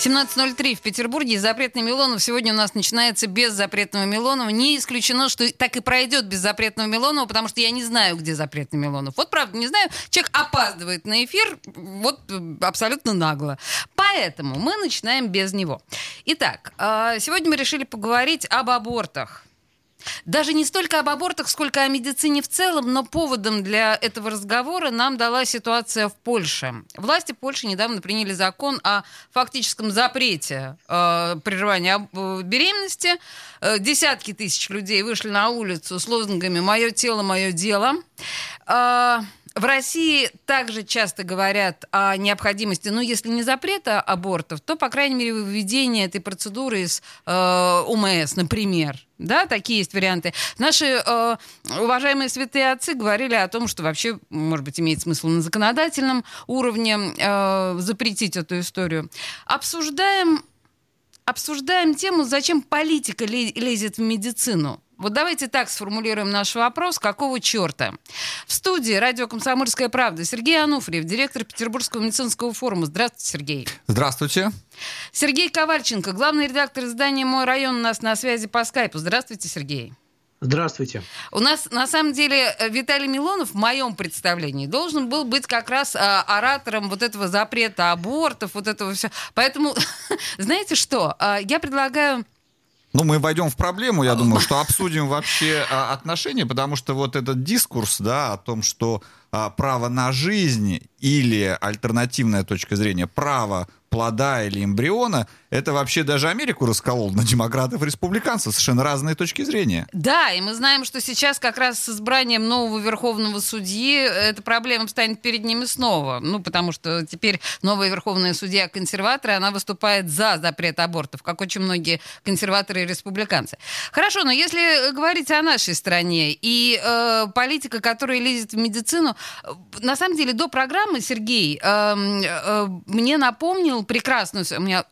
17.03 в Петербурге. Запретный Милонов сегодня у нас начинается без запретного Милонова. Не исключено, что так и пройдет без запретного Милонова, потому что я не знаю, где запретный Милонов. Вот правда, не знаю. Человек опаздывает на эфир, вот абсолютно нагло. Поэтому мы начинаем без него. Итак, а, сегодня мы решили поговорить об абортах. Даже не столько об абортах, сколько о медицине в целом, но поводом для этого разговора нам дала ситуация в Польше. Власти Польши недавно приняли закон о фактическом запрете э, прерывания э, беременности. Э, десятки тысяч людей вышли на улицу с лозунгами «Мое тело, мое дело». Э, в России также часто говорят о необходимости, ну, если не запрета абортов, то, по крайней мере, введения этой процедуры из э, УМС, например. Да, такие есть варианты. Наши э, уважаемые святые отцы говорили о том, что вообще, может быть, имеет смысл на законодательном уровне э, запретить эту историю. Обсуждаем, обсуждаем тему, зачем политика лезет в медицину. Вот давайте так сформулируем наш вопрос. Какого черта? В студии радио «Комсомольская правда» Сергей Ануфриев, директор Петербургского медицинского форума. Здравствуйте, Сергей. Здравствуйте. Сергей Ковальченко, главный редактор издания «Мой район» у нас на связи по скайпу. Здравствуйте, Сергей. Здравствуйте. У нас, на самом деле, Виталий Милонов, в моем представлении, должен был быть как раз а, оратором вот этого запрета абортов, вот этого все. Поэтому, знаете что, а, я предлагаю ну, мы войдем в проблему, я думаю, что обсудим вообще а, отношения, потому что вот этот дискурс, да, о том, что а, право на жизнь или альтернативная точка зрения право плода или эмбриона, это вообще даже Америку расколол на демократов и республиканцев. Совершенно разные точки зрения. Да, и мы знаем, что сейчас как раз с избранием нового верховного судьи эта проблема станет перед ними снова. Ну, потому что теперь новая верховная судья консерваторы, она выступает за запрет абортов, как очень многие консерваторы и республиканцы. Хорошо, но если говорить о нашей стране и э, политика, которая лезет в медицину, э, на самом деле до программы Сергей э, э, мне напомнил прекрасную... У меня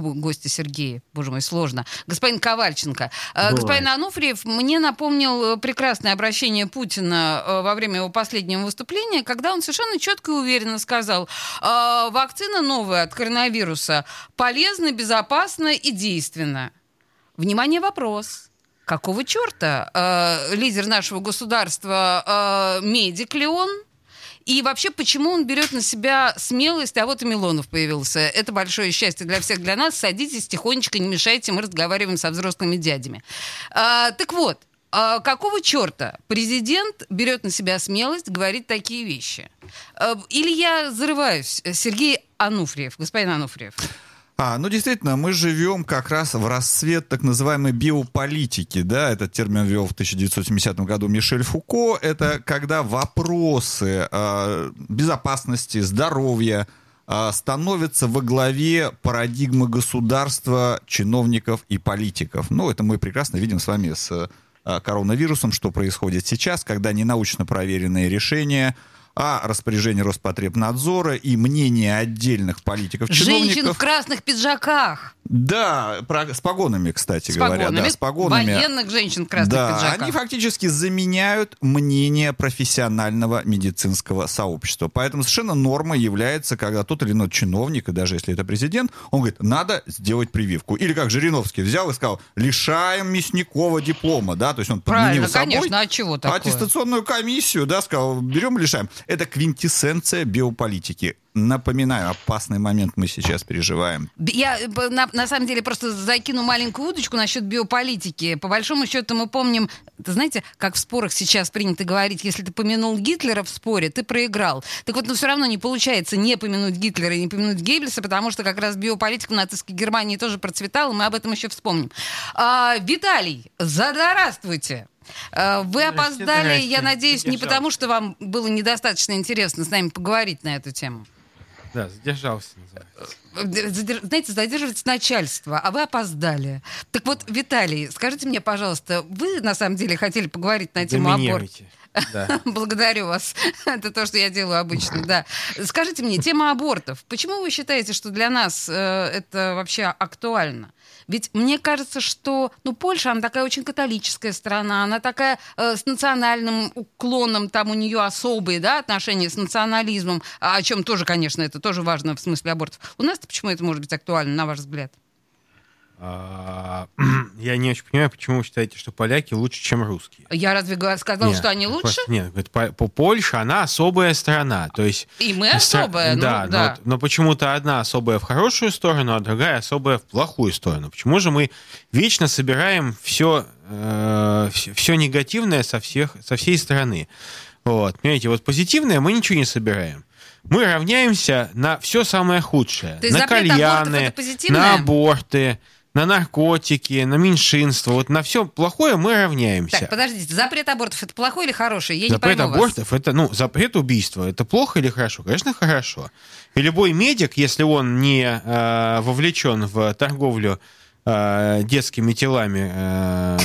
оба гости Сергея, боже мой, сложно. Господин Ковальченко. Э, Бывает. Господин Ануфриев мне напомнил прекрасное обращение Путина э, во время его последнего выступления, когда он совершенно четко и уверенно сказал, «Э, вакцина новая от коронавируса полезна, безопасна и действенна. Внимание, вопрос. Какого черта э, лидер нашего государства, э, медик ли он? И вообще, почему он берет на себя смелость, а вот и Милонов появился. Это большое счастье для всех, для нас. Садитесь тихонечко, не мешайте, мы разговариваем со взрослыми дядями. А, так вот, а какого черта президент берет на себя смелость говорить такие вещи? А, или я зарываюсь? Сергей Ануфриев, господин Ануфриев. А, ну действительно, мы живем как раз в расцвет так называемой биополитики, да, этот термин ввел в 1970 году Мишель Фуко, это когда вопросы э, безопасности, здоровья э, становятся во главе парадигмы государства, чиновников и политиков. Ну, это мы прекрасно видим с вами с э, коронавирусом, что происходит сейчас, когда ненаучно проверенные решения а распоряжение Роспотребнадзора и мнение отдельных политиков, чиновников. Женщин в красных пиджаках. Да, про, с погонами, кстати с говоря. Погонами, да, с погонами. Военных женщин в красных да, пиджаках. Они фактически заменяют мнение профессионального медицинского сообщества. Поэтому совершенно норма является, когда тот или иной чиновник, и даже если это президент, он говорит, надо сделать прививку. Или как Жириновский взял и сказал, лишаем Мясникова диплома, да, то есть он Правильно, подменил конечно, собой а чего такое? аттестационную комиссию, да, сказал, берем лишаем. Это квинтэссенция биополитики. Напоминаю, опасный момент мы сейчас переживаем. Я э, на, на самом деле просто закину маленькую удочку насчет биополитики. По большому счету мы помним, знаете, как в спорах сейчас принято говорить, если ты помянул Гитлера в споре, ты проиграл. Так вот, но все равно не получается не помянуть Гитлера и не помянуть Геббельса, потому что как раз биополитика в нацистской Германии тоже процветала, мы об этом еще вспомним. А, Виталий, здравствуйте. А, вы опоздали, я надеюсь, не потому, что вам было недостаточно интересно с нами поговорить на эту тему. Да, задержался, называется. Задер- Знаете, задерживается начальство, а вы опоздали. Так вот, Виталий, скажите мне, пожалуйста, вы на самом деле хотели поговорить на тему аборта? Да. Благодарю вас. Это то, что я делаю обычно, да. Скажите мне, тема абортов. Почему вы считаете, что для нас э, это вообще актуально? Ведь мне кажется, что ну, Польша, она такая очень католическая страна, она такая э, с национальным уклоном, там у нее особые да, отношения с национализмом, о чем тоже, конечно, это тоже важно в смысле абортов. У нас-то почему это может быть актуально, на ваш взгляд? А, Я не очень понимаю, почему вы считаете, что поляки лучше, чем русские. Я разве сказал, Нет, что они лучше? Нет, говорит, по, по- Польша, она особая страна. То есть И мы Стра- особая, ну, да, да. Но, но почему-то одна особая в хорошую сторону, а другая особая в плохую сторону. Почему же мы вечно собираем все, все, негативное со, всех, со всей страны? Вот, понимаете, вот позитивное мы ничего не собираем. Мы равняемся на все самое худшее. Есть на абортов кальяны, позитивное? на аборты, на наркотики, на меньшинство. Вот на все плохое мы равняемся. Так, подождите, запрет абортов это плохой или хороший? Я Запрет не пойму вас. абортов это, ну, запрет убийства. Это плохо или хорошо? Конечно, хорошо. И любой медик, если он не э, вовлечен в торговлю э, детскими телами, э,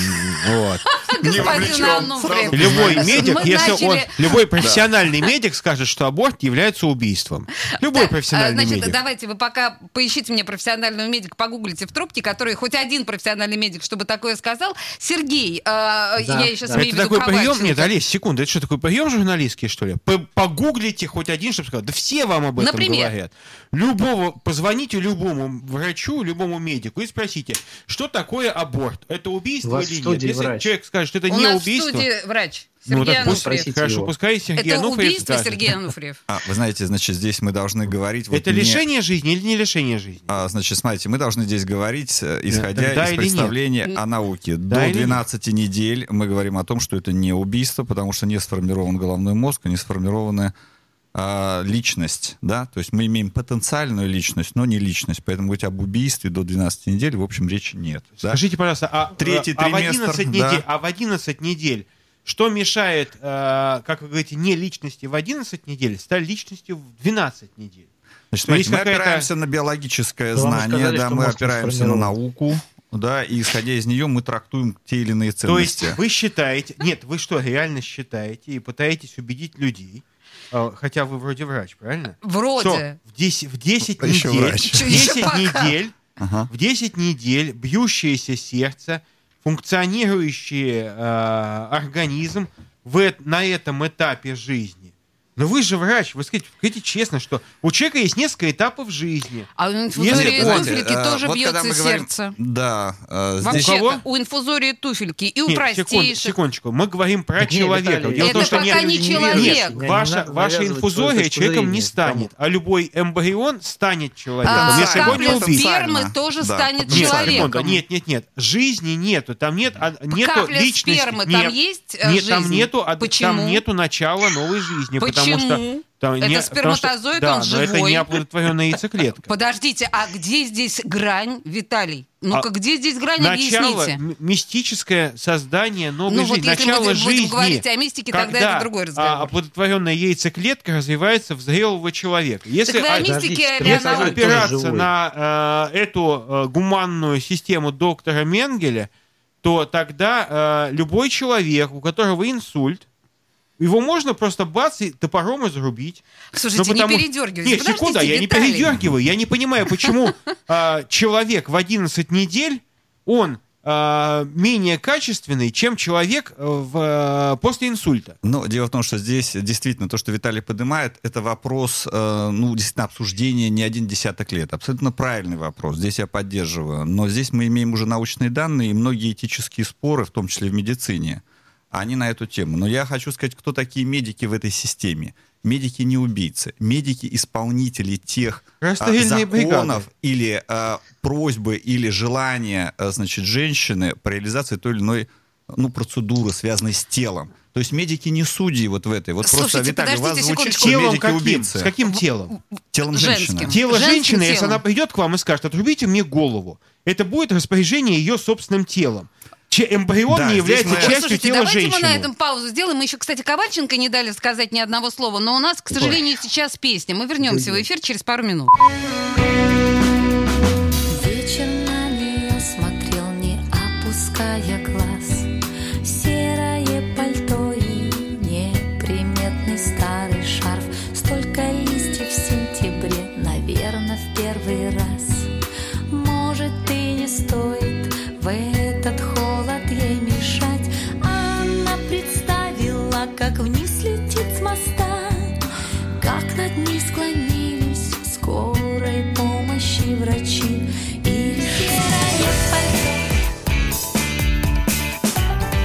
вот. Любой Мы медик, если он, любой профессиональный медик скажет, что аборт является убийством. Любой профессиональный Значит, медик. давайте вы пока поищите мне профессионального медика, погуглите в трубке, который хоть один профессиональный медик, чтобы такое сказал. Сергей, э, я сейчас да. имею в виду такой прием? Нет, Олесь, секунду, это что, такой прием журналистский, что ли? Погуглите хоть один, чтобы сказать. Да все вам об этом Например? говорят. Любого, позвоните любому врачу, любому медику и спросите, что такое аборт? Это убийство или нет? Если врач. человек скажет, что это У не нас убийство, в студии врач ну Сергей так пусть, спросите хорошо, его. пускай Сергей Это Ануфриев убийство скажет. Сергей Ануфриев. А, вы знаете, значит, здесь мы должны говорить... вот Это не- лишение жизни или не лишение жизни? А, значит, смотрите, мы должны здесь говорить, э, исходя да из или нет? представления о науке. Да До или нет? 12 недель мы говорим о том, что это не убийство, потому что не сформирован головной мозг, не сформирована а, личность, да, то есть мы имеем потенциальную личность, но не личность, поэтому говорить об убийстве до 12 недель, в общем, речи нет. да. Скажите, пожалуйста, а, Третий а, в триместр, 11 да. недель, а в 11 недель что мешает, э, как вы говорите, не личности в 11 недель, стать личностью в 12 недель? Значит, смотрите, мы опираемся на биологическое Да знание, сказали, да, мы опираемся на науку, да, и исходя из нее мы трактуем те или иные То есть ценности. вы считаете, нет, вы что, реально считаете и пытаетесь убедить людей, э, хотя вы вроде врач, правильно? Вроде. Что в 10, в 10 Еще недель, врач. в 10 Еще пока. недель, Ага. в 10 недель бьющееся сердце, функционирующий э, организм в, на этом этапе жизни. Но вы же врач, вы скажите, скажите честно, что у человека есть несколько этапов жизни. А у инфузории он- туфельки э, тоже вот бьется говорим- сердце. Да, э, здесь... Вообще-то, кого? у инфузории туфельки и у Нет, секунд- простейших. секундочку, мы говорим про нет, человека. Дело в том, Это что пока нет- не нет, человек. Не ваша, надо ваша инфузория человеком не станет, а любой эмбрион станет человеком. А, если его не убить. спермы тоже Да, станет. Нет, человеком. нет, нет, нет. Жизни нету. Там нет, а, нету Капля личности. спермы, нет, там есть э, нет, там жизнь? нету, а, Почему? там нету начала новой жизни, потому Почему? что там Это не- потому что- сперматозоид, да, он но это живой. не оплодотворенная яйцеклетка. Подождите, а где здесь грань, Виталий? Ну-ка, А где здесь грань, Начало, объясните? мистическое создание новой Ну вот жизни. мы Начало будем- будем жизни. говорить о мистике, тогда когда, это другой а, разговор. оплодотворенная яйцеклетка развивается в зрелого человека. Если, Так вы о а- мистике если Сперматозоид опираться живой. на э, эту э, гуманную систему доктора Менгеля, то тогда э, любой человек, у которого инсульт, его можно просто бац и топором изрубить. Слушайте, Ну, потому- не передергивайте. Нет, Подождите, секунду, я не передергиваю. Я не понимаю, почему а, человек в 11 недель, он а, менее качественный, чем человек э, в, а, после инсульта. Но дело в том, что здесь действительно то, что Виталий поднимает, это вопрос, э, ну, действительно, обсуждения не один десяток лет. Абсолютно правильный вопрос. Здесь я поддерживаю. Но здесь мы имеем уже научные данные и многие этические споры, в том числе в медицине, они на эту тему. Но я хочу сказать, кто такие медики в этой системе. Медики не убийцы. Медики исполнители тех а, законов бригады. или а, просьбы или желания, а, значит, женщины по реализации той или иной ну, процедуры, связанной с телом. То есть медики не судьи вот в этой. Вот просто, Слушайте, Виталий, у вас звучит, что Телом медики каким? убийцы. С каким телом? Телом Женским. женщины. Тело Женским женщины, если телом. она придет к вам и скажет, отрубите мне голову, это будет распоряжение ее собственным телом. Эмбрион Да, не является мы- частью Слушайте, тела давайте женщины. мы на этом паузу сделаем. Мы еще, кстати, Ковальченко не дали сказать ни одного слова, но у нас, к сожалению, сейчас песня. Мы вернемся в эфир через пару минут.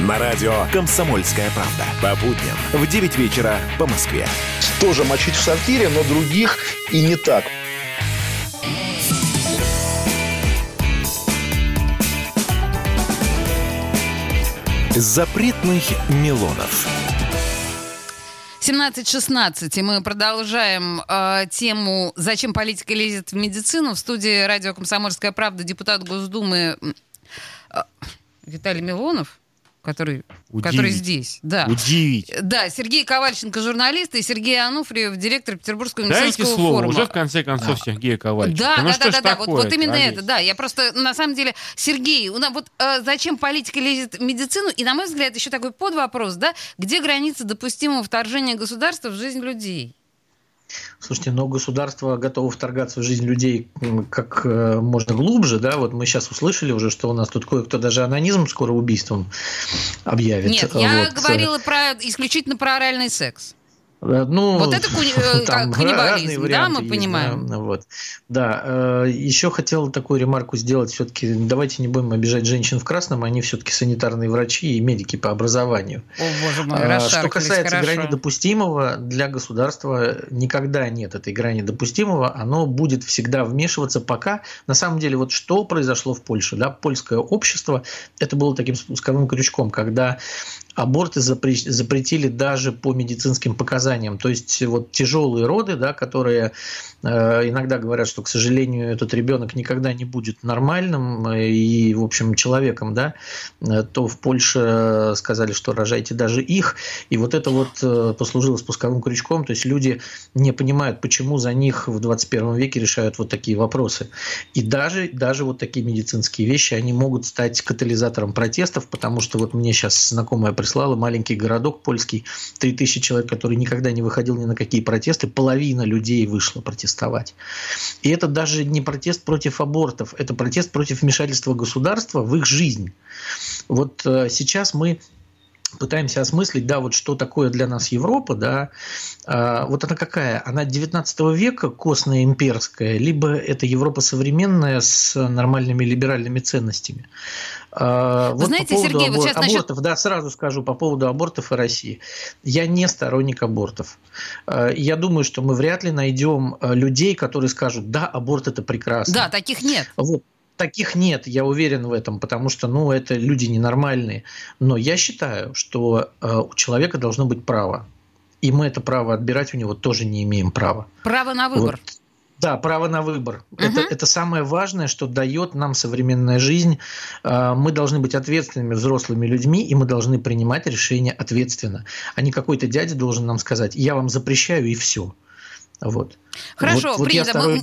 На радио «Комсомольская правда». По будням в 9 вечера по Москве. Тоже мочить в сортире, но других и не так. Запретных Милонов. 17.16, и мы продолжаем э, тему «Зачем политика лезет в медицину?» В студии радио «Комсомольская правда» депутат Госдумы э, Виталий Милонов, который, который Удивить. здесь. Да. Удивить. Да, Сергей Ковальченко, журналист, и Сергей Ануфриев, директор Петербургского Дайте медицинского слово, форума. уже в конце концов Сергея Ковальченко. Да, ну да, что да, да, да, вот, вот именно Олесь? это, да. Я просто, на самом деле, Сергей, у нас вот э, зачем политика лезет в медицину? И, на мой взгляд, еще такой подвопрос, да, где граница допустимого вторжения государства в жизнь людей? Слушайте, но государство готово вторгаться в жизнь людей как э, можно глубже, да, вот мы сейчас услышали уже, что у нас тут кое-кто даже анонизм скоро убийством объявит. Нет, я Вот. говорила про исключительно про оральный секс. Э, Ну, Вот это куни- э, там каннибализм, разные да, варианты мы есть, понимаем. Да, вот. да э, еще хотел такую ремарку сделать. Все-таки давайте не будем обижать женщин в красном, они все-таки санитарные врачи и медики по образованию. О, боже мой, А, Что касается хорошо. грани допустимого, для государства никогда нет этой грани допустимого. Оно будет всегда вмешиваться, пока на самом деле вот что произошло в Польше, да, польское общество, это было таким спусковым крючком, когда аборты запре- запретили даже по медицинским показаниям. То есть вот тяжелые роды, да, которые э, иногда говорят, что, к сожалению, этот ребенок никогда не будет нормальным э, и, в общем, человеком, да, э, то в Польше сказали, что рожайте даже их. И вот это вот э, послужило спусковым крючком. То есть люди не понимают, почему за них в 21 веке решают вот такие вопросы. И даже, даже вот такие медицинские вещи, они могут стать катализатором протестов, потому что вот мне сейчас знакомая прислала маленький городок польский, 3000 человек, который никогда не выходил ни на какие протесты, половина людей вышла протестовать. И это даже не протест против абортов, это протест против вмешательства государства в их жизнь. Вот э, сейчас мы пытаемся осмыслить, да, вот что такое для нас Европа, да, А, вот она какая? Она 19 века костная имперская, либо это Европа современная с нормальными либеральными ценностями. А, Вы вот знаете, по поводу Сергей, вот абор- сейчас насчет- абортов, да, сразу скажу по поводу абортов и России. Я не сторонник абортов. А, Я думаю, что мы вряд ли найдем а, людей, которые скажут, да, аборт это прекрасно. Да, таких нет. Вот. Таких нет, я уверен в этом, потому что, ну, это люди ненормальные. Но я считаю, что у человека должно быть право. И мы это право отбирать у него тоже не имеем права. Право на выбор. Вот. Да, право на выбор. Мгм. Это, это самое важное, что дает нам современная жизнь. Э, Мы должны быть ответственными взрослыми людьми, и мы должны принимать решения ответственно. А не какой-то дядя должен нам сказать, я вам запрещаю, и все. Вот. Хорошо, вот, вот принято. Мы-.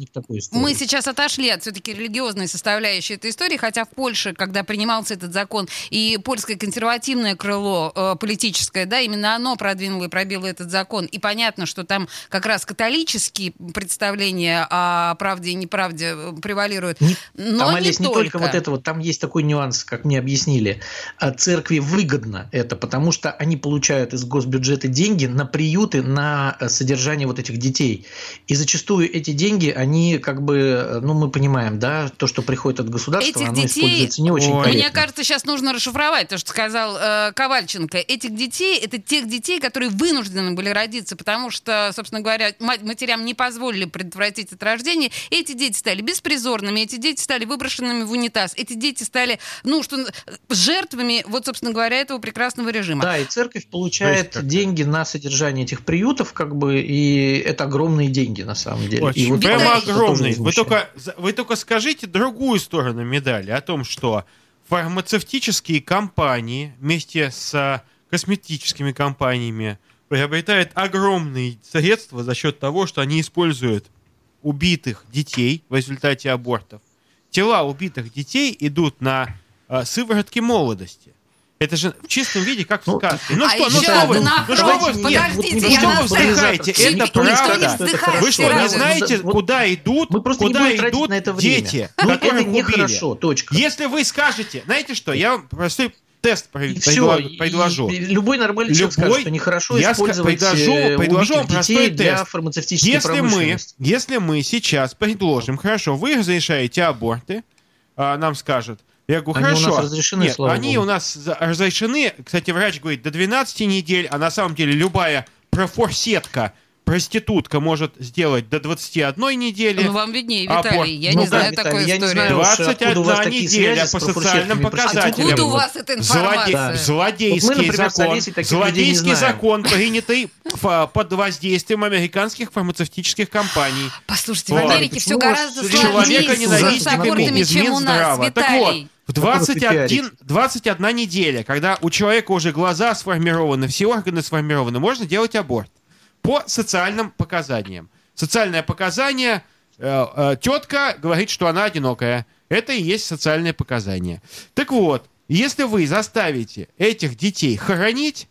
Мы сейчас отошли от все-таки религиозной составляющей этой истории, хотя в Польше, когда принимался этот закон, и польское консервативное крыло э, политическое, да, именно оно продвинуло и пробило этот закон. И понятно, что там как раз католические представления о правде и неправде э, превалируют. Не- Но там, не Олесь, не только вот это вот, там есть такой нюанс, как мне объяснили. А Церкви выгодно это, потому что они получают из госбюджета деньги на приюты, на э, содержание вот этих детей. Из зачастую эти деньги, они как бы, э, ну, мы понимаем, да, то, что приходит от государства, Этих оно детей- используется не очень Ой. корректно. Мне кажется, сейчас нужно расшифровать то, что сказал э, Ковальченко. Этих детей, это тех детей, которые вынуждены были родиться, потому что, собственно говоря, матерям не позволили предотвратить это рождение. Эти дети стали беспризорными, эти дети стали выброшенными в унитаз, эти дети стали, ну, что жертвами, вот, собственно говоря, этого прекрасного режима. Да, и церковь получает есть как- деньги на содержание этих приютов, как бы, и это огромные деньги на самом деле. Очень, и вот прямо огромный. Вы только, вы только скажите другую сторону медали о том, что фармацевтические компании вместе с а, косметическими компаниями приобретают огромные средства за счет того, что они используют убитых детей в результате абортов. Тела убитых детей идут на а, сыворотки молодости. Это же в чистом виде, как в Ну, сказке. Ну а что, ну что вы, ну что вы, нет, Подождите, ну что вы вздыхаете? Это правда. Вы что, не знаете, Вот- куда идут, Мы просто не куда идут на это время. дети, Ну, которых это убили? нехорошо, точка. Если вы скажете, знаете что, я вам простой тест И предложу. и любой нормальный человек скажет, Любой- что нехорошо я использовать предложу- э, предложу вам простой детей для тест. фармацевтической Если мы, если мы сейчас предложим, хорошо, вы разрешаете аборты, а, нам скажут, я говорю, Они у хорошо. нас разрешены, Нет, они богу. у нас разрешены, кстати, врач говорит, до 12 недель, а на самом деле любая профорсетка, проститутка может сделать до 21 недели. Ну, вам виднее, Аборт. Виталий. Я Ну не да, знаю Виталий, такой я не истории. знаю, уж откуда у вас 21 такие неделя по социальным показателям. Откуда у вас эта информация? Злоде- Злодейский Вот мы, например, закон, злодейский закон, принятый под воздействием американских фармацевтических компаний. Послушайте, в Вот. Америке все гораздо сложнее Человека с из чем у нас. Минздрава. Так вот, Виталий. в Просто 21, пиарить. 21 неделя, когда у человека уже глаза сформированы, все органы сформированы, можно делать аборт. По социальным показаниям. Социальное показание, э, э, тетка говорит, что она одинокая. Это и есть социальное показание. Так вот, если вы заставите этих детей хоронить,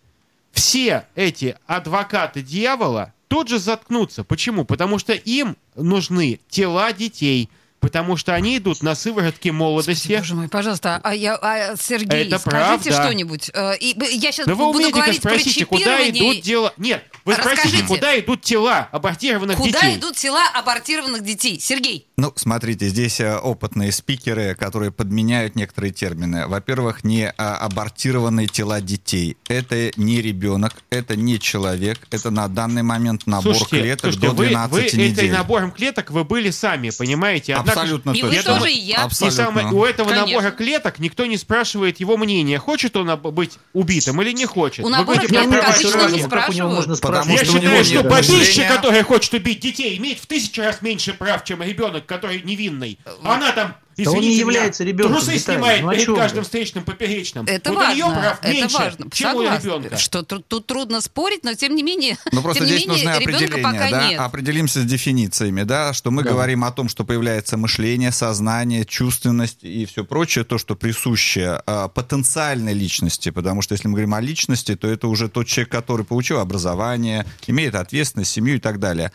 все эти адвокаты дьявола тут же заткнутся. Почему? Потому что им нужны тела детей, потому что они идут на сыворотки молодости. Боже мой, пожалуйста, а я, а, Сергей, Это скажите правда. что-нибудь. Э, и я сейчас Да вы буду у говорить про спросите, куда чипирование. идут дела... Нет, вы спросите, Расскажите. куда идут тела абортированных Куда детей. идут тела абортированных детей? Сергей, Ну, смотрите, здесь э, опытные спикеры, которые подменяют некоторые термины. Во-первых, не а, абортированные тела детей. Это не ребенок, это не человек, это на данный момент набор Слушайте, клеток слушайте, до вы, 12 вы недель. этой набором клеток вы были сами, понимаете? Однако Абсолютно И вы точно. тоже, и я. И Абсолютно. самое, у этого Конечно. набора клеток никто не спрашивает его мнения, хочет он быть убитым или не хочет. У Вы набора клеток обычно не спрашивают. можно Потому спрашивать? Я что у считаю, него что бабища, которая хочет убить детей, имеет в тысячу раз меньше прав, чем ребенок, который невинный. Она там, Да он не извините является меня, ребенком, трусы снимает ну перед каждым вы? встречным поперечным. Это вот у нее важно. прав это меньше, важно. чем у Согласна. ребенка. Что тут, тут трудно спорить, но тем не менее, Ну, просто здесь менее нужны определения, пока да? нет. Определимся с дефинициями, да, что мы Да. говорим о том, что появляется мышление, сознание, чувственность и все прочее, то, что присуще а, потенциальной личности, потому что если мы говорим о личности, то это уже тот человек, который получил образование, имеет ответственность, семью и так далее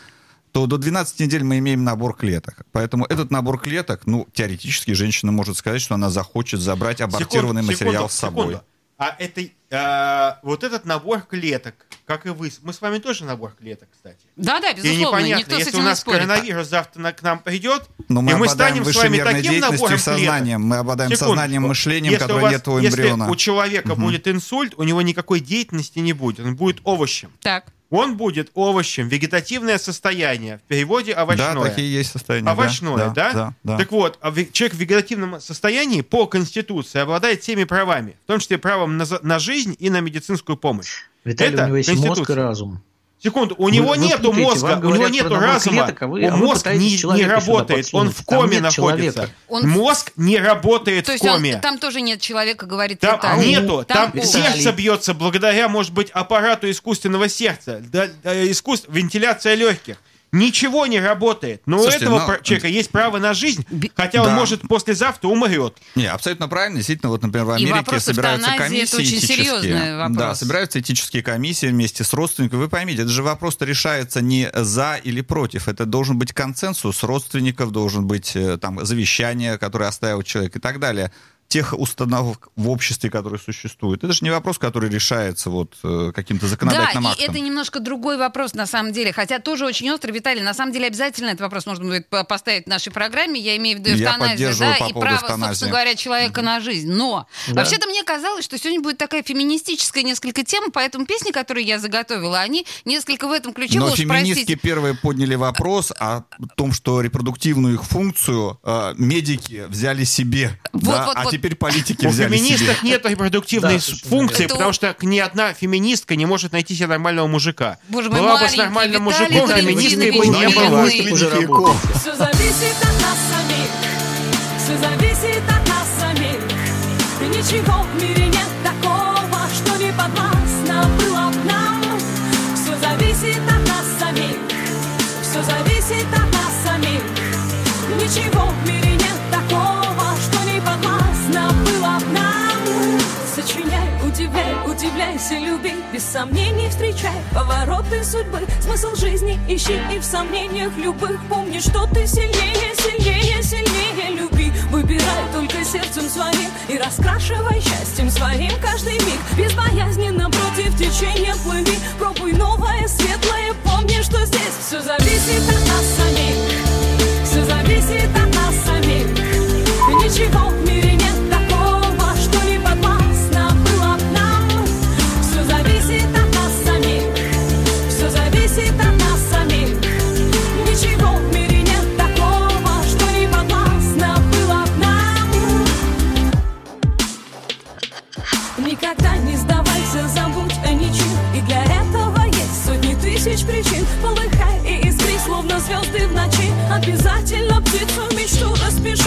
то до 12 недель мы имеем набор клеток. Поэтому этот набор клеток, ну, теоретически женщина может сказать, что она захочет забрать абортированный Секунду, материал секунду, с собой. секунду. А это, а, вот этот набор клеток, как и вы, мы с вами тоже набор клеток, кстати. Да, да, И безусловно, непонятно, никто с если этим у не нас спорит. коронавирус завтра на- к нам придет, Но мы и мы обладаем станем с вами таким деятельностью набором и сознанием. Мы обладаем Секундочку. сознанием, мышлением, Если у которое вас- нет у если эмбриона. у человека Мгм. будет инсульт, у него никакой деятельности не будет, он будет овощем. Так, Он будет овощем, вегетативное состояние, в переводе овощное. Да, такие есть состояния. да, Овощное, да? Да, да. Так вот, а ве- человек в вегетативном состоянии по Конституции обладает всеми правами, в том числе правом на, на жизнь и на медицинскую помощь. Виталий, Это у него есть мозг и Конституция. разум. Секунду, у него вы нету путаете, мозга, у него нету разума, клеток, а вы- а вы мозг не, не работает, он в Там коме находится. человека. Он- Мозг не работает то в есть он- коме. там тоже нет человека, говорит Там Виталий. нету, там, ум. сердце бьется благодаря, может быть, аппарату искусственного сердца, да, да, искус- вентиляция легких. Ничего не работает. Но Слушайте, у этого но- человека есть право на жизнь, хотя он Да. может послезавтра умрет. Не, абсолютно правильно. Действительно, вот, например, в Америке вопрос собираются эвтаназии это комиссии очень этические. вопрос. Да, собираются этические комиссии вместе с родственниками. Вы поймите, это же вопрос-то решается не за или против. Это должен быть консенсус родственников, должен быть э, там завещание, которое оставил человек и так далее. Тех установок в обществе, которые существуют. Это же не вопрос, который решается вот э, каким-то законодательным да, актом. и это немножко другой вопрос на самом деле, хотя тоже очень острый, Виталий, на самом деле обязательно этот вопрос можно будет по- поставить в нашей программе, я имею в виду эвтаназию, да, по и право, эвтаназии. собственно говоря, человека на жизнь. Но Да. вообще-то мне казалось, что сегодня будет такая феминистическая несколько тема, поэтому песни, которые я заготовила, они несколько в этом ключе, Но феминистки простите. первые подняли вопрос о том, что репродуктивную их функцию э, медики взяли себе, Вот, да, вот, а вот. Теперь политики У взяли себе. феминисток нет репродуктивной Да, функции, потому что ни одна феминистка не может найти себе нормального мужика. Боже мой, Была бы с нормальным мужиком, феминисткой бы не была. Все зависит от нас самих, все зависит от нас самих. И ничего в мире нет такого, что не подвластно было б нам. Все зависит от нас самих, все зависит от нас самих. Ничего в мире нет Сочиняй, удивляй, удивляйся, люби. Без сомнений встречай повороты судьбы. Смысл жизни ищи и в сомнениях любых. Помни, что ты сильнее, сильнее, сильнее. Люби, выбирай только сердцем своим И раскрашивай счастьем своим каждый миг. Безбоязненно против течения плыви. Пробуй новое, светлое, помни, что здесь Все зависит от нас самих. Все зависит от нас самих. Ничего в мире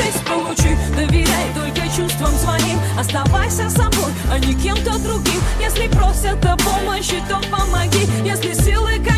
распишись, получи Доверяй только чувствам своим. Оставайся собой, а не кем-то другим. Если просят о помощи, то помоги. Если силы кончаются,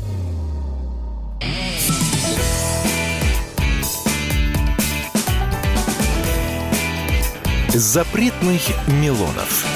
Запретных Милонов.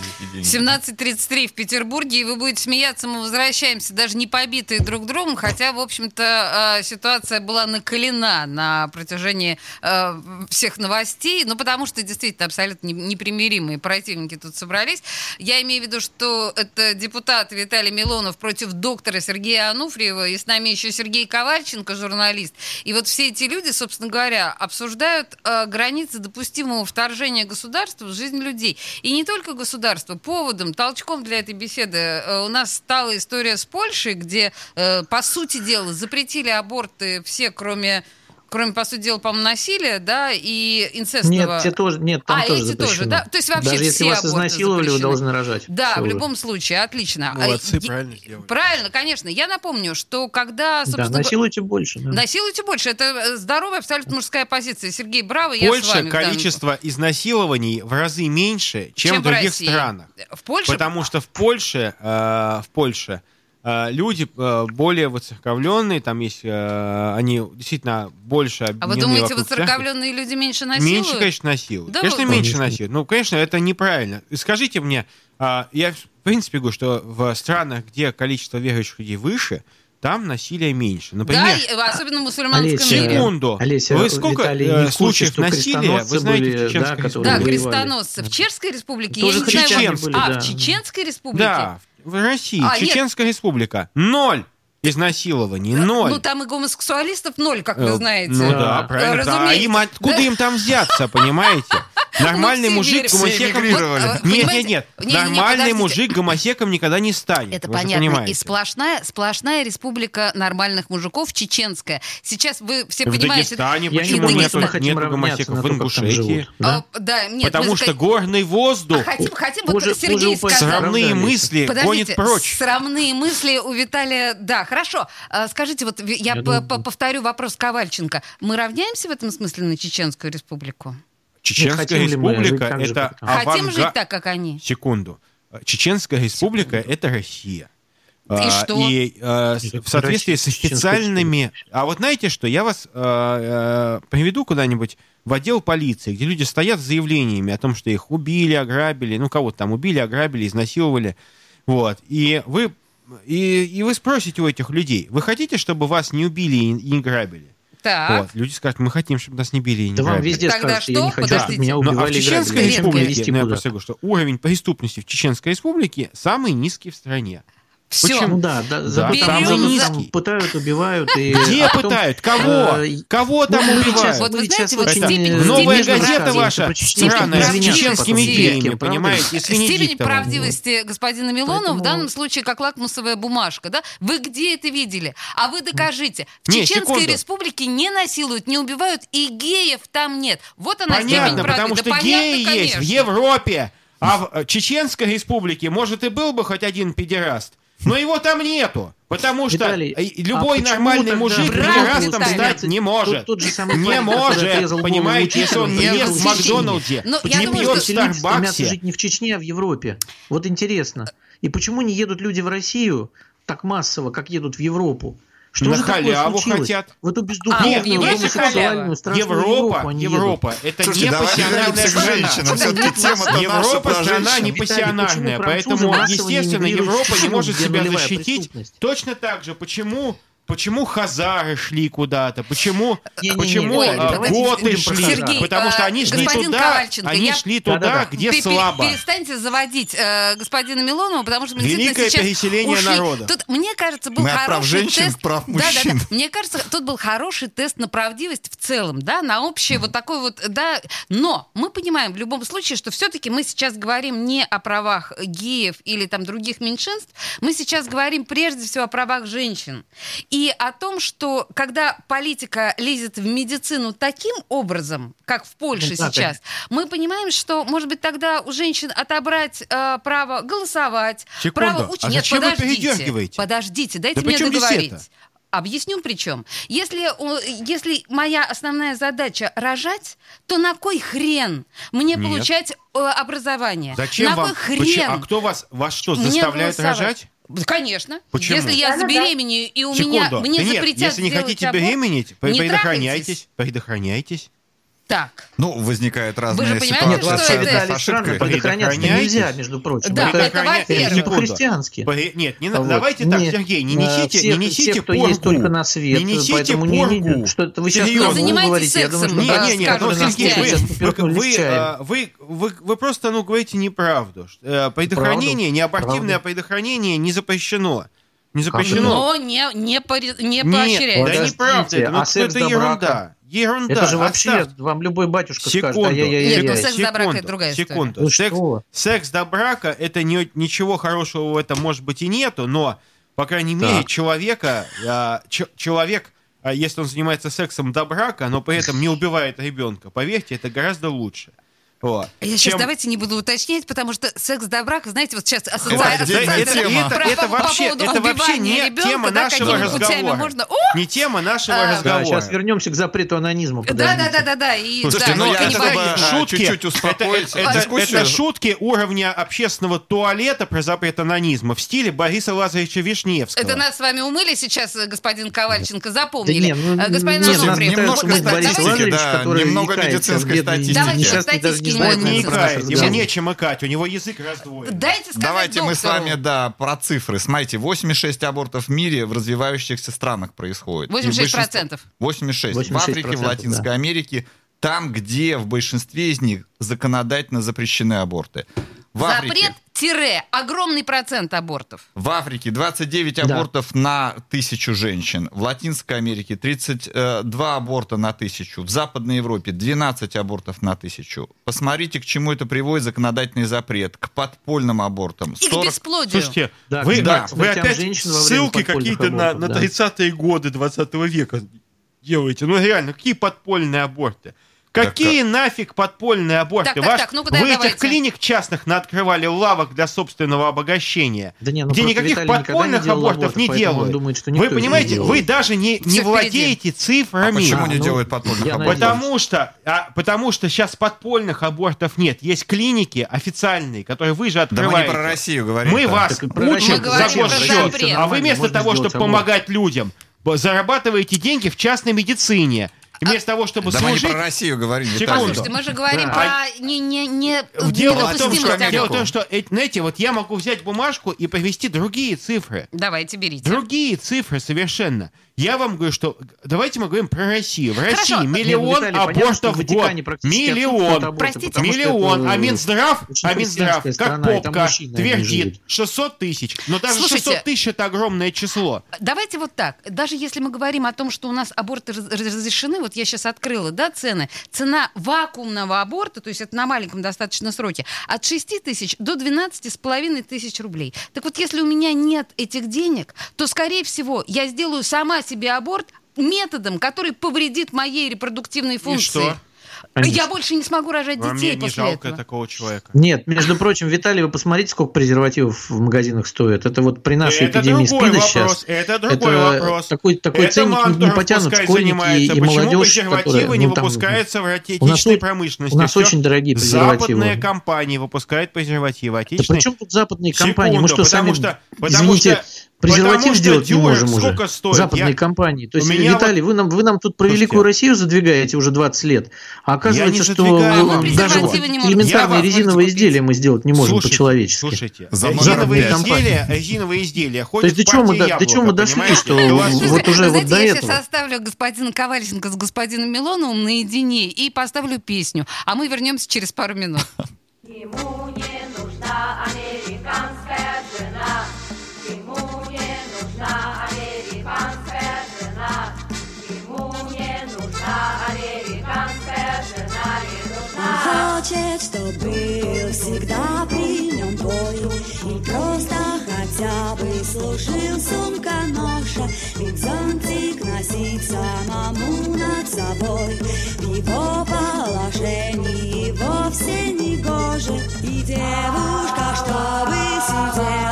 17.33 в Петербурге, и вы будете смеяться, мы возвращаемся даже не побитые друг другом, хотя, в общем-то, э, ситуация была накалена на протяжении э, всех новостей, ну, потому что, действительно, абсолютно не- непримиримые противники тут собрались. Я имею в виду, что это депутат Виталий Милонов против доктора Сергея Ануфриева, и с нами еще Сергей Ковальченко, журналист. И вот все эти люди, собственно говоря, обсуждают э, границы допустимого вторжения государства в жизнь людей. И не только государства. Поводом, толчком для этой беседы э, у нас стала история с Польшей, где, э, по сути дела, запретили аборты все, кроме кроме, по сути дела, по-моему, насилия, да, и инцестного... Нет, те тоже, нет, там а, тоже эти тоже, запрещено. да? То есть вообще Даже если все вас изнасиловали, вы запрещены. должны рожать. Да, Всё в уже. любом случае, отлично. А, Молодцы, е- правильно сделали. Правильно, конечно. Я напомню, что когда, Да, собственно... го- насилуйте больше. да. Насилуйте больше. Это э, здоровая, абсолютно мужская позиция. Сергей, браво, я с вами. в данном- количество изнасилований в разы меньше, чем, Чем в в других России. странах. В Польше Потому что в Польше, э, в Польше э, люди э, более воцерковленные, там есть, э, они действительно больше А вы думаете, воцерковленные люди меньше насилуют? Меньше, конечно, насилуют. Да конечно, вы- меньше насилуют. Ну, конечно, это неправильно. Скажите мне, а, я в принципе говорю, что в странах, где количество верующих людей выше, там насилия меньше. Да, Например, и- особенно в мусульманском Олеся, мире. секунду. Олеся, Вы сколько Виталий э, случаев насилия вы знаете были, в Чеченской да, Да, республике? воевали. крестоносцы. В Чешской республике, Тоже я не знаю, были, а, да. в Чеченской республике? Да, в России, А, нет. Чеченская республика. Ноль изнасилований, ноль. Ну, там и гомосексуалистов ноль, как вы Э, знаете. Ну да, правильно. да. А им откуда Да. им там взяться, понимаете? Нормальный все мужик гомосеком... Нет, нет, понимаете? нет. Не-не-не, Нормальный мужик гомосеком никогда не станет. Это понятно. И сплошная, сплошная республика нормальных мужиков, чеченская. Сейчас вы все В понимаете... Дагестане Я не почему нету равняться гомосеков? В Ингушетии. А, нет, Потому что горный воздух, Хотим, хотим, вот Сергей сказал. срамные мысли гонит прочь. срамные мысли у Виталия... Да, хорошо. А, Скажите, вот я, повторю вопрос Ковальченко. Мы равняемся в этом смысле на Чеченскую республику? Чеченская республика же, это там? Хотим жить так, как они? Секунду. Чеченская республика это Россия. А, что? И Это в соответствии Россия, с официальными... А вот знаете что? Я вас э, приведу куда-нибудь в отдел полиции, где люди стоят с заявлениями о том, что их убили, ограбили, ну кого-то там убили, ограбили, изнасиловали. Вот. И вы, и, и вы спросите у этих людей, вы хотите, чтобы вас не убили и и не грабили? Так. Вот. Люди скажут, мы хотим, чтобы нас не били и не Да вам грабили. везде Тогда скажут, что я не хочу, чтобы Подождите. меня Ну, а в убивали и Чеченской грабили. Республике, ну, я просто говорю, что уровень преступности в Чеченской республике самый низкий в стране. Все. Почему? Да, да, Берем там, там пытают, убивают. И, Где а потом, пытают? Кого? э, Кого там ну, убивают? сейчас- Вот вы знаете, вот степень- э, Новая степень газета ваша странная, с чеченскими идеями, понимаете, Степень правдивости господина Милонова Поэтому- в данном случае как лакмусовая бумажка, да? Вы где это видели? А вы докажите. В Не, Чеченской секунду. республике не насилуют, не убивают, и геев там нет. Вот она степень Понятно, правды. потому Да что понятно, геи есть в Европе, а в Чеченской республике, может, и был бы хоть один педераст, но его там нету. Потому что Виталий, а любой почему нормальный тогда мужик педерастом стать не может. Тот- тот же самый не может, понимаете, если он не ест в. Макдоналдсе, Ну, не думаю, пьет в Старбаксе. жить не в Чечне, а в Европе. Вот интересно. И почему не едут люди в Россию так массово, как едут в Европу? Что На же такое халяву случилось? хотят. В эту А, бездуховную, Европе гомосексуальную, халява. страшную Европа, Европу. Европа, это Слушайте, не пассионарная страна. женщинам. Все-таки Европа страна не пассионарная, поэтому, естественно, Европа не может себя защитить. Точно так же, почему Почему хазары шли куда-то? Почему, Не-не-не, почему Ой, а, давайте готы шли? Сергей, Потому что а, они шли туда, они я- шли туда, Да-да-да. где Пе- пе- слабо. Перестаньте заводить э, господина Милонова, потому что мы действительно Великое сейчас переселение ушли. народа. Тут, мне кажется, был Мы хороший женщин тест. прав мужчин. Мне кажется, тут был хороший тест на правдивость в целом, да, на общее вот такой вот, да. Но мы понимаем в любом случае, что все-таки мы сейчас говорим не о правах геев или там других меньшинств, мы сейчас говорим прежде всего о правах женщин. И о том, что когда политика лезет в медицину таким образом, как в Польше да, сейчас, мы понимаем, что, может быть, тогда у женщин отобрать э, право голосовать, Секунду. право А Нет, подождите. Подождите, дайте Да мне договорить. Объясню причем. Если, если моя основная задача рожать, то на кой хрен мне Нет. получать э, образование? Зачем на вам? кой хрен? А кто вас, вас что, заставляет рожать? Конечно. Почему? Если я забеременею, и у меня Секунду. мне Да нет, запретят если не хотите беременеть, не предохраняйтесь. Предохраняйтесь. Так. Ну, возникают же разные понимаете, ситуации. что это? Виталий, странно, предохраняться нельзя, между прочим. Да, это, это это во-первых. по-христиански. Пори- Нет, не Вот. давайте так, Не, Сергей, не э, несите, все, не несите все, кто поргу. есть только на свет, не несите поэтому не- не- что это вы сейчас Серьезно. Богу занимайтесь говорите, я думаю, что сексом, да, да, Не, не, не, скажут ну, нам Сергей, вы, вы, вы, чаем. а, вы, вы, вы просто, ну, говорите неправду. Э, Предохранение, Правду. предохранение не запрещено. Не запрещено. Но не, не, пори- не Нет, поощряется. да Подождите, неправда. Это, а ну, секс это ерунда. брака? Ерунда. Это же вообще Оставьте. вам любой батюшка Секунду. скажет. ай-яй-яй-яй. Нет, ну, секс до брака это другая история. секунду. Секс, что? секс до брака это не, ничего хорошего в этом может быть и нету, но по крайней мере Так. человека, а, ч- человек, а, если он занимается сексом до брака, но при этом не убивает ребенка, поверьте, это гораздо лучше. Вот. Я сейчас Чем- давайте не буду уточнять, потому что секс до брака, знаете, вот сейчас ассоциация... тема. про- это, это по- по вообще, поводу это вообще убивания не ребенка, тема да, нашего какими путями разговора. можно- О! Не тема нашего А, Да, разговора. сейчас вернемся к запрету анонизма. Да, да, да, да, да. И, Слушайте, да, ну, я чтобы, а, шутки, чуть-чуть это, успокоить это- это- это шутки уровня общественного туалета про запрет анонизма в стиле Бориса Лазаревича Вишневского. Это нас с вами умыли сейчас, э, господин Ковальченко, Да запомнили. не, ну, Э, господин нет, Ануфриев, немножко да, статистики, да, который немного медицинской статистики. Давайте статистики не знает. Он не икает, ему нечем икать, у него язык раздвоен. Дайте сказать Давайте мы с доктору. вами, да, про цифры. Смотрите, 86 абортов в мире в развивающихся странах происходит. И 86%. большинство- 86. В 86%, Африке, в да. Латинской Америке. Там, где в большинстве из них законодательно запрещены аборты. В Африке, Запрет-тире. Огромный процент абортов. в Африке 29 Да. абортов на тысячу женщин. В Латинской Америке 32 аборта на тысячу. В Западной Европе 12 абортов на тысячу. Посмотрите, к чему это приводит законодательный запрет. К подпольным абортам. И к 40 бесплодию. Слушайте, Да, вы, да, да, вы опять ссылки какие-то на, на да. 30-е годы 20 века делаете. Ну реально, какие подпольные аборты? Какие нафиг подпольные аборты? Так, так, Ваш- так, да, вы давайте. этих клиник частных наоткрывали лавок для собственного обогащения, Да не, ну где никаких Виталий подпольных не абортов не делают. думает, что вы понимаете, делает. вы даже не, не впереди. владеете А цифрами. почему А, не ну, делают подпольных абортов? Потому что, а, потому что сейчас подпольных абортов нет. Есть клиники официальные, которые вы же Да мы открываете. не про Россию говорим. Мы вас Так учим за госсчет. запрет. А вы вместо того, чтобы помогать людям, зарабатываете деньги в частной медицине. Вместо того, чтобы Да мы не служить... про Россию говорим, Секунду. Послушайте, мы же говорим Да. про не, не, не, Дело в, том, недопустимость что, дело в том, что, знаете, вот я могу взять бумажку и привести другие цифры. Давайте, берите. Другие цифры совершенно. Я вам говорю, что давайте мы говорим про Россию. В России Хорошо. миллион Нет, ну, Виталий, понятно, абортов в в год. Миллион. аборты, Простите, Миллион. это А Минздрав, а Минздрав, как страна, попка, твердит, живут. 600 тысяч. Но даже Слушайте. 600 тысяч это огромное число. Давайте вот так. Даже если мы говорим о том, что у нас аборты раз- разрешены, вот я сейчас открыла, да, цены. Цена вакуумного аборта, то есть это на маленьком достаточно сроке, от 6 тысяч до 12 с половиной тысяч рублей. Так вот, если у меня нет этих денег, то, скорее всего, я сделаю сама себе аборт методом, который повредит моей репродуктивной функции. что? Конечно. Я больше не смогу рожать Вам детей не, не после жалко этого. такого человека. Нет, между прочим, Виталий, вы посмотрите, сколько презервативов в магазинах стоит. Это вот при нашей это эпидемии другой СПИДа вопрос. сейчас. Это другой вопрос. Такой, такой Это ценник не- не Мантуров потянут школьники и, и Почему молодежь, презервативы которая, не ну, там, выпускаются в у нас отечественной у- промышленности? у нас Всё. очень дорогие презервативы. Западные компании выпускают презервативы. Да Отечественные... при чем тут западные компании? Мы Секунду, что, потому сами, что- потому извините, что- презерватив потому что сделать не можем уже? сколько стоит? Западные Я- компании. То есть, меня Виталий, вы, нам, вы нам тут про Слушайте. Великую Россию задвигаете уже 20 лет, а оказывается, не что задвигаю вам. даже вот. Я элементарные резиновые изделия мы сделать не можем Слушайте, по-человечески. Слушайте, За резиновые изделия, резиновые изделия ходят То есть до чего мы партии до- чего мы Яблоко, дошли, понимаете? что вот уже вот до я этого. сейчас оставлю господина Ковальченко с господином Милоновым наедине и поставлю песню. А мы вернемся через пару минут. Ему не нужна американская нужна американская жена. Ему не нужна американская жена. Не. Хочет, чтоб был всегда при нем твой И просто хотя бы служил сумка ноша Ведь зонтик носить самому над собой В его положении вовсе не гоже И девушка, чтобы сидела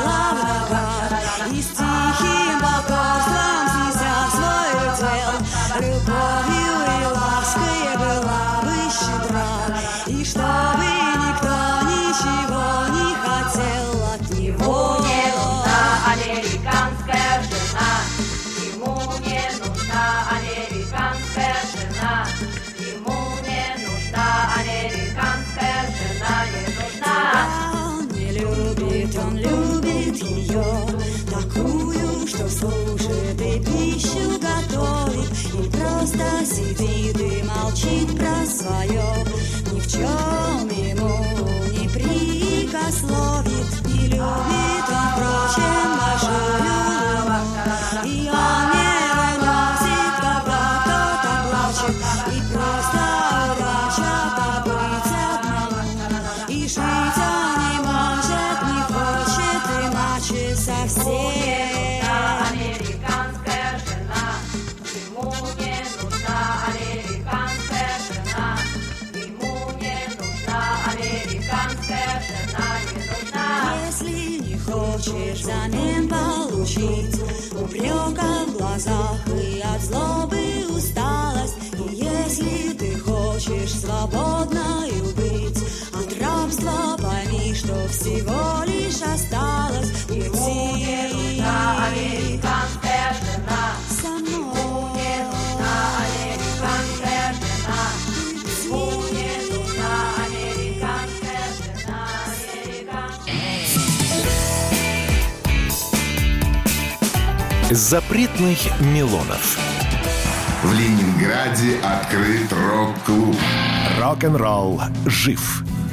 сидит и молчит про свое чем ему не прикословит Не любит он, впрочем, луну всего лишь осталось Уйти американская жена Со мной американская жена Мне нужна американская жена Запретных Милонов. В Ленинграде открыт рок-клуб. Рок-н-ролл жив.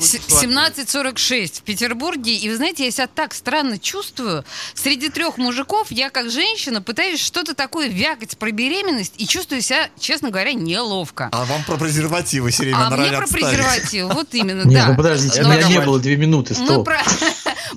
С- 17.46 в Петербурге. И вы знаете, я себя так странно чувствую. Среди трех мужиков я, как женщина, пытаюсь что-то такое вякать про беременность и чувствую себя, честно говоря, неловко. А вам про презервативы все время А мне про ставить. презерватив, вот именно, Нет, да. ну подождите, у меня не было две минуты, стоп.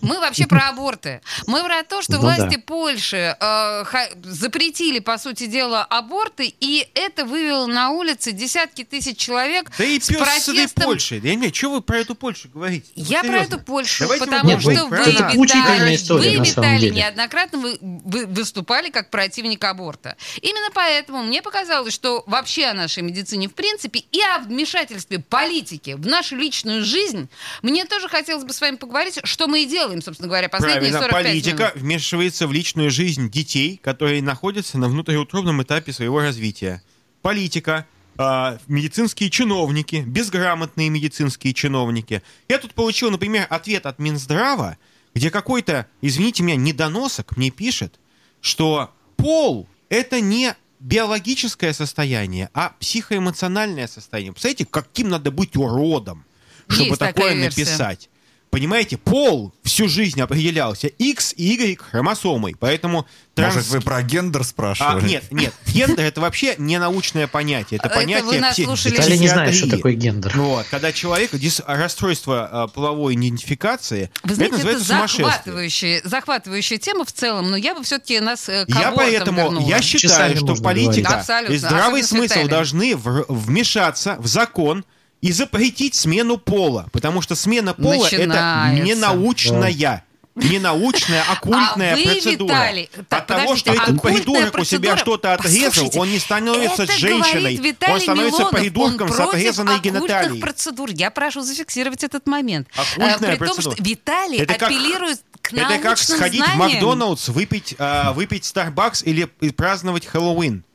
Мы вообще про аборты. Мы про то, что Ну власти да. Польши э, ха- запретили, по сути дела, аборты, и это вывело на улицы десятки тысяч человек Да и с пес с этой. Польшей. Я не знаю, что вы про эту Польшу говорите? Ну, Я про эту Польшу, потому что вы, Виталий, вы, Виталий, неоднократно вы, вы выступали как противник аборта. Именно поэтому мне показалось, что вообще о нашей медицине в принципе и о вмешательстве политики в нашу личную жизнь мне тоже хотелось бы с вами поговорить, что мы и делаем, собственно говоря, последние Правильно, 45 политика минут. вмешивается в личную жизнь детей, которые находятся на внутриутробном этапе своего развития. Политика, а, медицинские чиновники, безграмотные медицинские чиновники. Я тут получил, например, ответ от Минздрава, где какой-то, извините меня, недоносок мне пишет, что пол — это не биологическое состояние, а психоэмоциональное состояние. Представляете, каким надо быть уродом, чтобы Есть такое написать? Понимаете, пол всю жизнь определялся X и Y хромосомой, поэтому... Может, вы про гендер А, спрашивали? нет, нет, гендер это вообще не научное понятие, это Это понятие вы нас слушали- не знает, что такое гендер. Вот, когда человек дис- расстройство а, половой идентификации, Вы знаете, это это называется сумасшествие. захватывающая, захватывающая тема в целом, но я бы все-таки нас э, Я поэтому, вернула. я считаю, Часами что политика говорить. И здравый смысл должны вмешаться в закон и запретить смену пола, потому что смена пола это Начинается. ненаучная. Ненаучная, оккультная А вы, процедура. Виталий, так, От того, что этот придурок у себя процедура? что-то отрезал, Послушайте, он не становится это женщиной, он становится Милонов, придурком он с отрезанной гениталией. процедур. Я прошу зафиксировать этот момент. Оккультная Э, При том, процедура. что Виталий Это как- апеллирует к Это как сходить в знаниям. Макдоналдс, выпить, а, выпить Starbucks или праздновать Хэллоуин.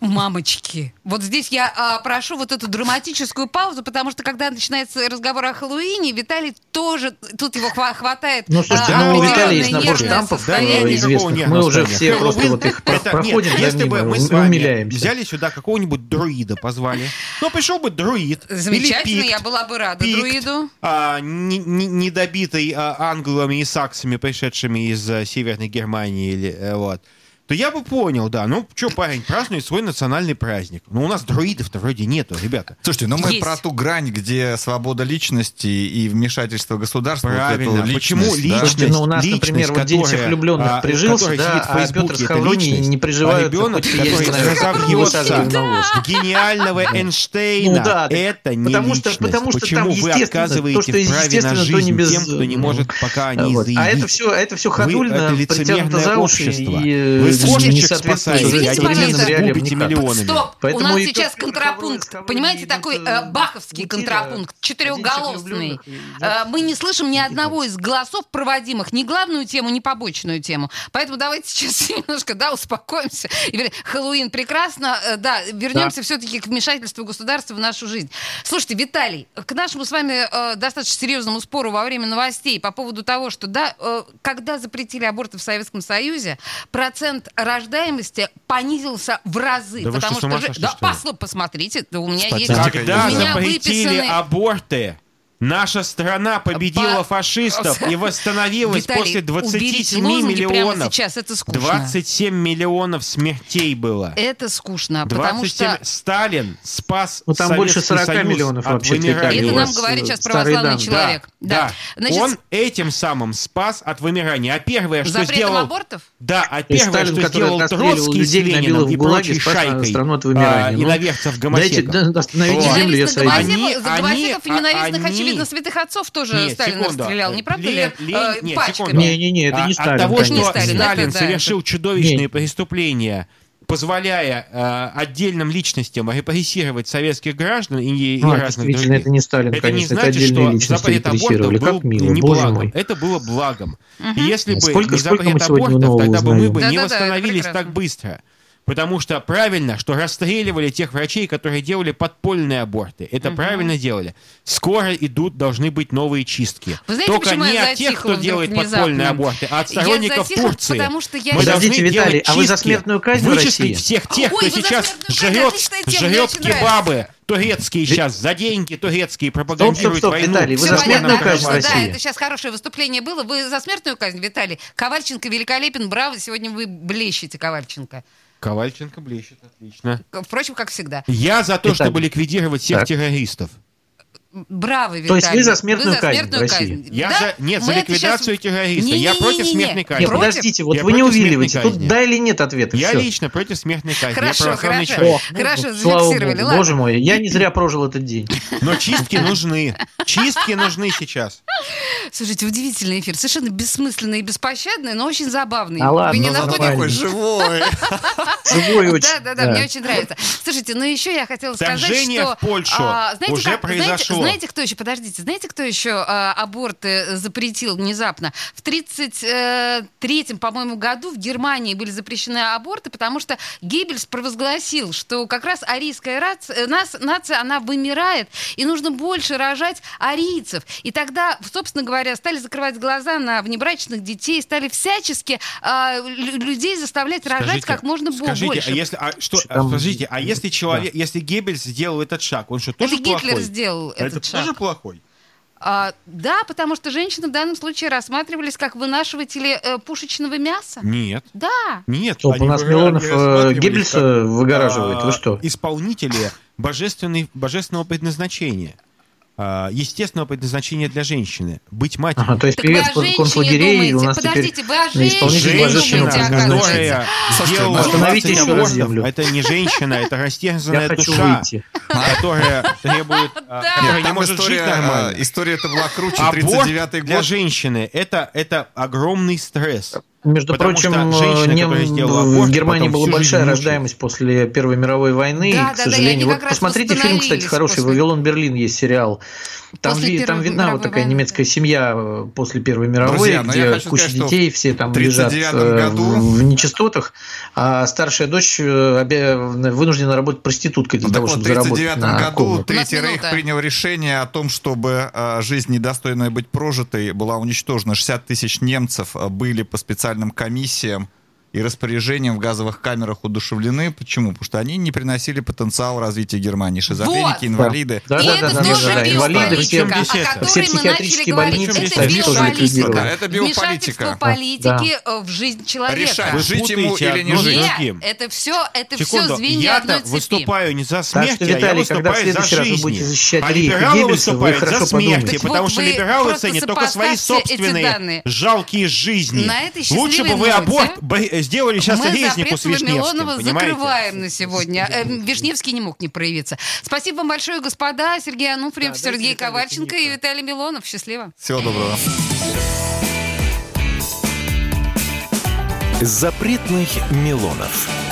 Мамочки. Вот здесь я а, прошу вот эту драматическую паузу, потому что когда начинается разговор о Хэллоуине, Виталий тоже, тут его хва- хватает Ну, слушайте, а, ну, у определенное Виталия есть набор нервное штампов, состояние. э, известных. Мы уже нервного все состояния. просто вот их Это- проходим, нет, если бы мы с вами умиляемся. взяли сюда какого-нибудь друида, позвали. Ну, пришел бы друид. Замечательно, или пикт, я была бы рада пикт, друиду. а, не- не- недобитый а, англами и саксами, пришедшими из а, Северной Германии, или э, вот, то я бы понял, да. Ну, что, парень, празднует свой национальный праздник. Ну, у нас друидов-то вроде нету, ребята. Слушайте, ну мы Есть. про ту грань, где свобода личности и вмешательство государства. вот Правильно. эту Почему личность, да? личность, Слушайте, ну, у нас, личность, например, вот День всех влюбленных а, прижился, да, сидит в а Фейсбуке, Петр с это Хавроней личность. не а ребенок, хоть и который есть, наверное, разовьется высаживают на волос. гениального Эйнштейна, Ну да, это не потому что- личность. потому что Почему там, вы отказываете то, что в праве на жизнь без- тем, кто не может пока не Вот. заявить? А это все, это все Вы- ходульно, это притянуто лицемерное за уши. общество. и, э, Вы не не кошечек спасаете, а пожалуйста. губите миллионами. Стоп! У нас сейчас контрапункт. Понимаете, такой э, э, баховский контрапункт, четырехголосный. Э, Мы не слышим ни одного из голосов проводимых, ни главную тему, ни побочную тему. Поэтому давайте сейчас немножко, да, успокоимся. Хэллоуин прекрасно, да, вернемся все-таки к вмешательству государства в нашу жизнь. Слушайте, Виталий, к нашему с вами достаточно серьезному спору во время новостей по поводу того, что, да, когда запретили аборты в Советском Союзе, процент рождаемости понизился в разы. Да вы потому что, с ума же- сошли, да, что ли? послу- посмотрите, да у меня есть... Статистика Когда у меня запретили выписаны- аборты, наша страна победила По- фашистов и восстановилась Виталий, после 27 уберите лозунги прямо миллионов. сейчас, это скучно. 27 миллионов смертей было. Это скучно, потому 27 что... Сталин спас Ну, там больше Советский 40 Союз миллионов от вымирания. Это нам говорит э, сейчас православный данные. человек. Да, да. Значит, Он этим самым спас от вымирания. А первое, что запретом сделал... абортов? Да, а первое, Сталин, что сделал Троцкий с Лениным в и прочей спас шайкой страну от вымирания. а, Ну, иноверцев Дайте, да, остановите Вот. землю, я Они- они- ненавистных, они- очевидно, святых отцов тоже Нет, Сталин секунду. расстрелял, не правда ли? Лен- Э, нет, Пачками. Не-не-не, это не А- Сталин, От того, конечно. что Не Сталин, Сталин, это да, совершил это- чудовищные Не. преступления, позволяя э, отдельным личностям репрессировать советских граждан и, и А, разных действительно, других. это не Сталин, это конечно, не это значит, отдельные что запрет абортов был Как мило, не благом. мой. Это было благом. И если бы Сколько- не запрет абортов, тогда бы мы бы не это восстановились так быстро. Потому что правильно, что расстреливали тех врачей, которые делали подпольные аборты. Это правильно делали. Скоро идут, должны быть новые чистки. Вы знаете, Только не от тех, кто делает внезапно? подпольные аборты, а от Я сторонников затихла, Турции. потому что я- Мы Подождите, должны Виталий, делать а вы за смертную казнь в вычислить России? всех тех, Ой, кто сейчас жрет, жрет кебабы турецкие сейчас за деньги турецкие пропагандируют стоп, войну. Виталий, вы Всё за понятно, смертную казнь в Да, это сейчас хорошее выступление было. Вы за смертную казнь, Виталий? Ковальченко великолепен, браво. Сегодня вы блещете, Ковальченко. Ковальченко блещет, отлично. Впрочем, как всегда. Я за то, Виталий. чтобы ликвидировать всех Так. террористов. Браво, Виталий. То есть вы за смертную Вы казнь в России? Я Да? за, нет, за Мы это ликвидацию щас- террориста. Я Не-не-не-не-не. против смертной казни. Нет, подождите, вот Я вы не увиливаете. Тут да или нет ответа. Я всё. лично против смертной казни. Хорошо, я хорошо. человек. Хорошо, Ну, слава зафиксировали. богу, Ладно. Боже мой, я не зря прожил этот день. Но чистки нужны. Чистки нужны сейчас. Слушайте, удивительный эфир. Совершенно бессмысленный и беспощадный, но очень забавный. А ладно, Вы не ну, находите? нормально. живой. Живой очень. Да, да, да, мне очень нравится. Слушайте, ну еще я хотела сказать, что... в Польшу а, знаете, уже произошло. Знаете, кто еще, подождите, знаете, кто еще а, аборты запретил внезапно? В 33-м, по-моему, году в Германии были запрещены аборты, потому что Геббельс провозгласил, что как раз арийская э, нация, она вымирает, и нужно больше рожать арийцев. И тогда, собственно говоря, стали закрывать глаза на внебрачных детей, стали всячески а, лю- людей заставлять рожать Скажите, как можно скажите, больше. а если, а что, а, Там- подождите, а если человек, если Геббельс сделал этот шаг, он что, тоже Это Гитлер плохой? сделал Это этот шаг. тоже плохой? А, да, потому что женщины в данном случае рассматривались как вынашиватели э, пушечного мяса. Нет. Да. Нет, Стоп, они у нас Милонов, э, Геббельса как, выгораживает. Вы а, что? Исполнители божественной, божественного предназначения. А, естественного предназначения для женщины. Быть матерью. Ага, то есть Так вы певец концлагерей у нас теперь Подождите, вы о женщине думаете, которая сделала остановите 20 еще раз землю. Это не женщина, это растерзанная душа, выйти. которая требует, которая не может жить история, нормально. история это была круче, Аборт 39-й для год. женщины это, это огромный стресс. Между Потому прочим, женщина, не- сделала в аборт, Германии была большая рождаемость после Первой мировой войны, Да, и, к да, да, сожалению. они вот посмотрите фильм, кстати, хороший, после- «Вавилон Берлин» есть сериал. Там, После ви- там видна вот такая войны, немецкая семья э, после Первой мировой, Друзья, я где хочу куча сказать, детей, все там в лежат 39-м э, году- в, в нечистотах, а старшая дочь э, обе- вынуждена работать проституткой для Так того, вот, в чтобы заработать 1939 на году комнату. Третий Рейх принял решение о том, чтобы жизнь, недостойная быть прожитой, была уничтожена. 60 тысяч немцев были по специальным комиссиям и распоряжениям в газовых камерах удушевлены. Почему? Потому что они не приносили потенциал развития Германии. Шизофреники, Вот. инвалиды. Да, да, это да, да, тоже да, да, инвалиды, все, все психиатрические больницы, Это биополитика. Это биополитика. Политики э, в жизнь человека. Решать, Вы жить ему или не жить. Нет, это все, это все Секунду, звенья одной цепи. выступаю не за Так смерть, а я Виталий, когда в выступаю за следующий раз вы жизнь. будете защищать А либералы выступают за подумайте. потому что либералы ценят только свои собственные данные. жалкие жизни. Лучше бы вы аборт бо- сделали сейчас Мы резнику с Вишневским, Милонова понимаете? закрываем на сегодня. Э, Вишневский не мог не проявиться. Спасибо вам большое, господа. Сергей Ануфриев, Сергей Ковальченко и Виталий Милонов. Счастливо. Всего доброго. Запретных Милонов.